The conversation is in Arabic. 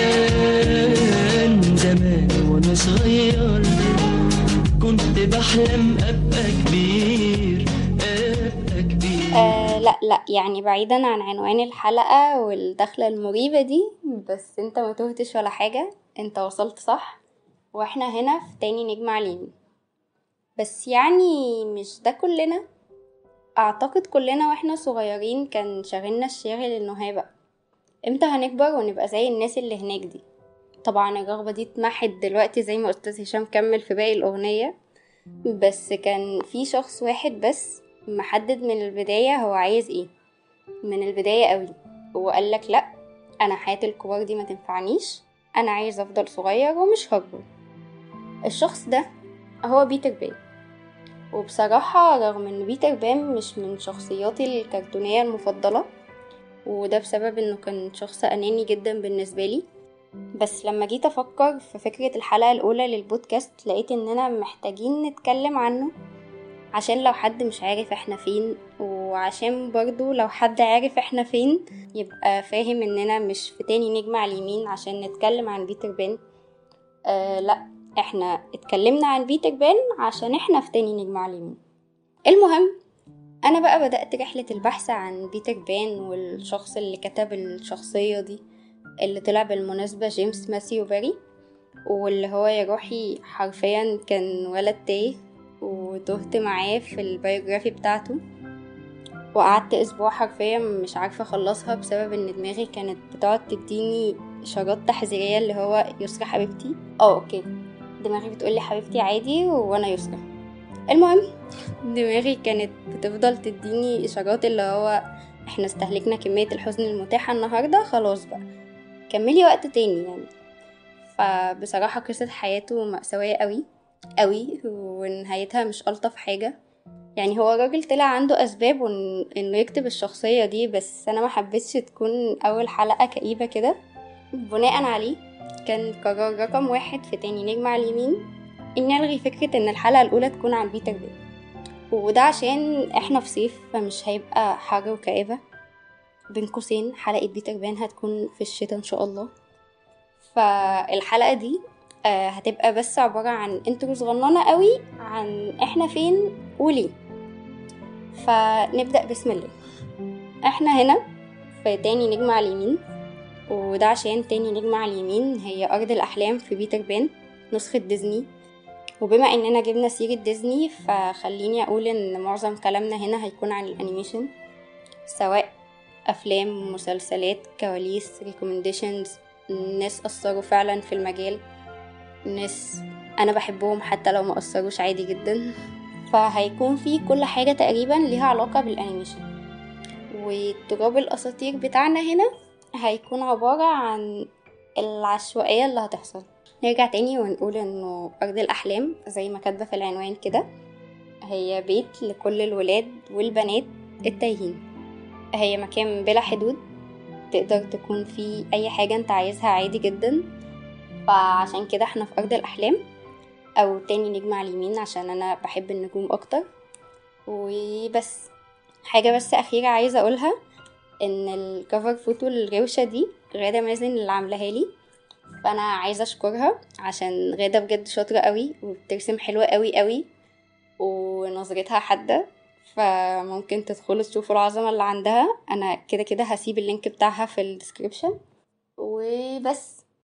زمان زمان وأنا صغير كنت بحلم أبقى كبير أبقى كبير. آه لا لا يعني بعيدا عن عنوان الحلقة والدخلة المريبة دي بس انت ما تهتش ولا حاجة انت وصلت صح وإحنا هنا في تاني نجم عليم. بس يعني مش ده كلنا أعتقد كلنا وإحنا صغيرين كان شاغلنا الشاغل انه هيبقى إمتى هنكبر ونبقى زي الناس اللي هناك دي؟ طبعا الرغبة دي اتمحت دلوقتي زي ما أستاذ هشام كمل في باقي الأغنية. بس كان في شخص واحد بس محدد من البداية هو عايز إيه. من البداية قوي. وقال لك لأ أنا حياة الكبار دي ما تنفعنيش. أنا عايز أفضل صغير ومش هكبر. الشخص ده هو بيتر بان. وبصراحة رغم إن بيتر بان مش من شخصياتي الكرتونية المفضلة وده بسبب إنه كان شخص أناني جدا بالنسبة لي. بس لما جيت أفكر في فكرة الحلقة الأولى للبودكاست لقيت اننا محتاجين نتكلم عنه عشان لو حد مش عارف إحنا فين وعشان برضو لو حد عارف إحنا فين يبقى فاهم اننا مش في تاني نجم على اليمين عشان نتكلم عن بيتر بان. آه لأ إحنا اتكلمنا عن بيتر بان عشان إحنا في تاني نجم على اليمين. المهم أنا بقى بدأت رحلة البحث عن بيتر بان والشخص اللي كتب الشخصية دي اللي طلع بالمناسبة جيمس ماثيو باري واللي هو يا روحي حرفيا كان ولد تايه وتهت معاه في ال biography بتاعته. وقعدت أسبوع حرفيا مش عارفة أخلصها بسبب إن دماغي كانت بتقعد تديني إشارات تحذيرية اللي هو يسرا حبيبتي. آه okay. دماغي بتقولي حبيبتي عادي وأنا يسرا المهم دماغي كانت بتفضل تديني إشارات اللي هو إحنا استهلكنا كمية الحزن المتاحة النهارده خلاص بقى. كملي وقت تاني يعني. فبصراحة قصة حياته مأساوية قوي قوي ونهايتها مش ألطف حاجة. يعني هو راجل طلع عنده أسباب إنه يكتب الشخصية دي بس أنا ما حبيتش تكون أول حلقة كئيبة كده. بناء عليه كان قرار رقم واحد في تاني نجم على اليمين. إني ألغي فكرة إن الحلقة الأولى تكون عن بيتر بان وده عشان إحنا في صيف فمش هيبقى حر وكآبة. بين قوسين حلقة بيتر بان هتكون في الشتاء إن شاء الله. فالحلقة دي آه، هتبقى بس عبارة عن intro صغننة قوي عن إحنا فين وليه. فنبدأ بسم الله. إحنا هنا في تاني نجمة على اليمين. وده عشان تاني نجمة على اليمين هي أرض الأحلام في بيتر بان نسخة ديزني. وبما إننا جبنا سيرة ديزني فخليني أقول إن معظم كلامنا هنا هيكون عن ال animation سواء أفلام مسلسلات كواليس recommendations ناس أثروا فعلا في المجال ناس أنا بحبهم حتى لو ما أثروش عادي جدا. فهيكون في كل حاجة تقريبا ليها علاقة بالأنيميشن. وتراب الأساطير بتاعنا هنا هيكون عبارة عن العشوائية اللي هتحصل. نرجع تاني ونقول إنه ارض الأحلام زي ما كاتبة في العنوان كده. هي بيت لكل الولاد والبنات التايهين. هي مكان بلا حدود. تقدر تكون فيه أي حاجة أنت عايزها عادي جدا. فعشان كده إحنا في ارض الأحلام. أو تاني نجم اليمين عشان أنا بحب النجوم أكتر. وبس. حاجة بس أخيرة عايزة أقولها. إن ال cover photo الروشة دي غادة مازن اللي عاملاها لي فأنا عايزة أشكرها عشان غادة بجد شاطرة قوي وبترسم حلوة قوي قوي ونظرتها حادة فممكن تدخلوا تشوفوا العظمة اللي عندها. أنا كده كده هسيب ال link بتاعها في ال description. وبس.